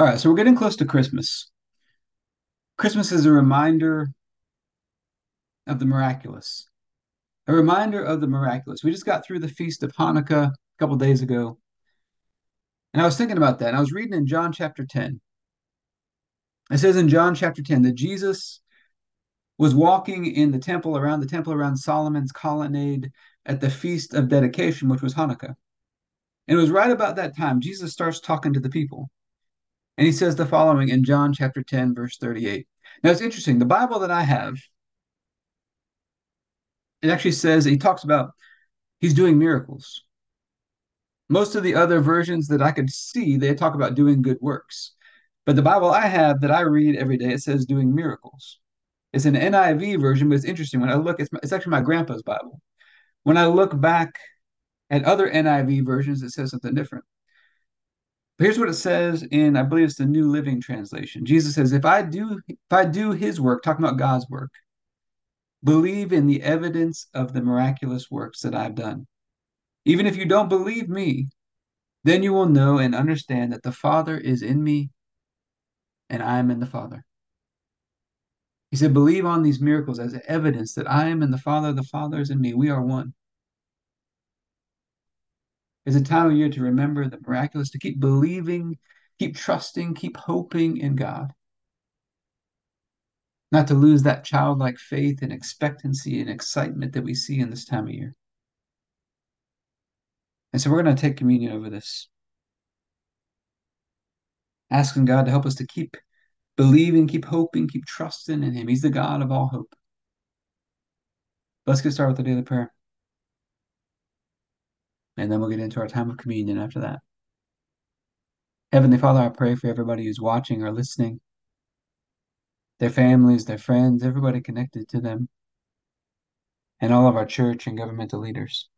All right, so we're getting close to Christmas. Christmas is a reminder of the miraculous, a reminder of the miraculous. We just got through the feast of Hanukkah a couple days ago. And I was thinking about that. And I was reading in John chapter 10. It says in John chapter 10 that Jesus was walking in the temple around the temple around Solomon's colonnade at the feast of dedication, which was Hanukkah. And it was right about that time Jesus starts talking to the people. And he says the following in John chapter 10, verse 38. Now it's interesting. The Bible that I have, it actually says he talks about he's doing miracles. Most of the other versions that I could see, they talk about doing good works. But the Bible I have that I read every day, it says doing miracles. It's an NIV version, but it's interesting. When I look, it's, it's actually my grandpa's Bible. When I look back at other NIV versions, it says something different. But here's what it says in, I believe it's the New Living Translation. Jesus says, "If I do, if I do His work, talking about God's work, believe in the evidence of the miraculous works that I've done. Even if you don't believe me, then you will know and understand that the Father is in me and I am in the Father. He said, Believe on these miracles as evidence that I am in the Father, the Father is in me. We are one. It's a time of year to remember the miraculous, to keep believing, keep trusting, keep hoping in God. Not to lose that childlike faith and expectancy and excitement that we see in this time of year. And so we're going to take communion over this. Asking God to help us to keep believing, keep hoping, keep trusting in Him. He's the God of all hope. Let's get started with the daily prayer. And then we'll get into our time of communion after that. Heavenly Father, I pray for everybody who's watching or listening, their families, their friends, everybody connected to them, and all of our church and governmental leaders.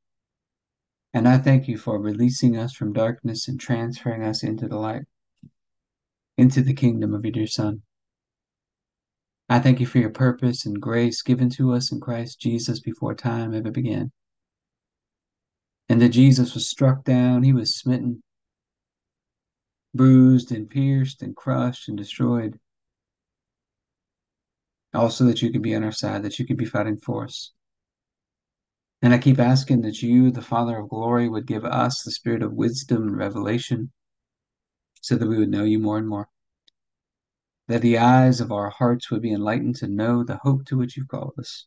And I thank you for releasing us from darkness and transferring us into the light, into the kingdom of your dear Son. I thank you for your purpose and grace given to us in Christ Jesus before time ever began. And that Jesus was struck down, he was smitten, bruised and pierced and crushed and destroyed. Also, that you could be on our side, that you could be fighting for us. And I keep asking that you, the Father of glory, would give us the spirit of wisdom and revelation so that we would know you more and more. That the eyes of our hearts would be enlightened to know the hope to which you've called us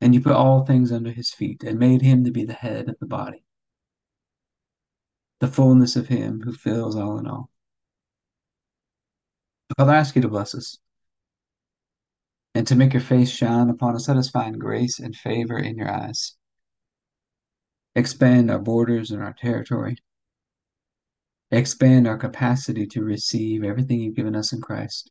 And you put all things under his feet and made him to be the head of the body, the fullness of him who fills all in all. Father, I ask you to bless us and to make your face shine upon us. Let us find grace and favor in your eyes. Expand our borders and our territory. Expand our capacity to receive everything you've given us in Christ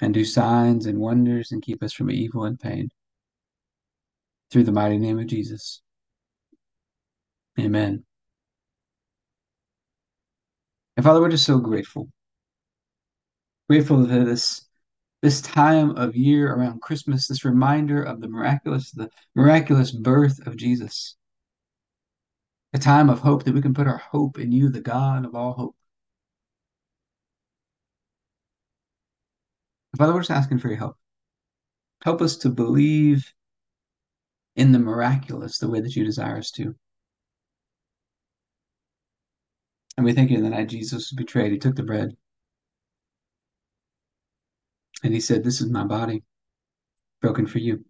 and do signs and wonders and keep us from evil and pain. Through the mighty name of Jesus. Amen. And Father, we're just so grateful. Grateful for this this time of year around Christmas, this reminder of the miraculous, the miraculous birth of Jesus. A time of hope that we can put our hope in you, the God of all hope. Father, we're just asking for your help. Help us to believe in the miraculous the way that you desire us to. And we thank you the night Jesus was betrayed, he took the bread And he said, This is my body, broken for you.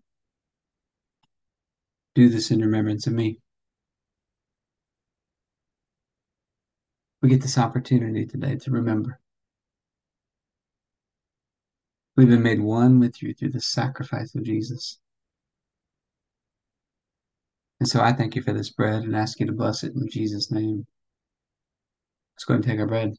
Do this in remembrance of me. We get this opportunity today to remember. We've been made one with you through the sacrifice of Jesus. And so I thank you for this bread and ask you to bless it in Jesus' name. Let's go and take our bread.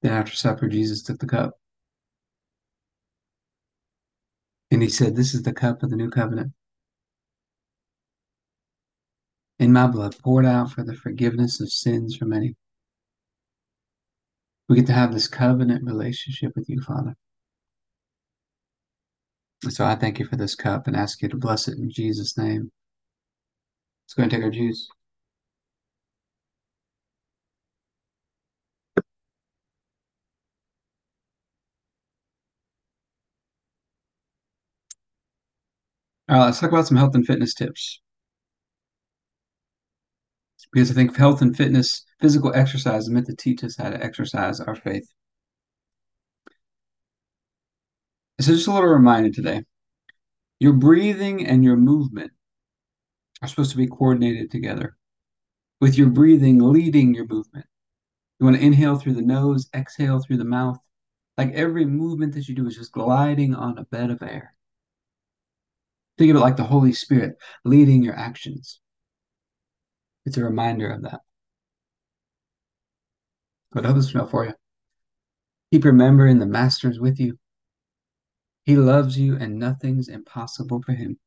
Then after supper, Jesus took the cup. And he said, This is the cup of the new covenant. In my blood, poured out for the forgiveness of sins for many. We get to have this covenant relationship with you, Father. So I thank you for this cup and ask you to bless it in Jesus' name. Let's go and take our juice. All right, let's talk about some health and fitness tips. Because I think health and fitness, physical exercise is meant to teach us how to exercise our faith. So just a little reminder today. Your breathing and your movement are supposed to be coordinated together. With your breathing leading your movement. You want to inhale through the nose, exhale through the mouth. Like every movement that you do is just gliding on a bed of air. Think of it like the Holy Spirit leading your actions. It's a reminder of that. Hope this know for you. Keep remembering the Master's with you. He loves you and nothing's impossible for him.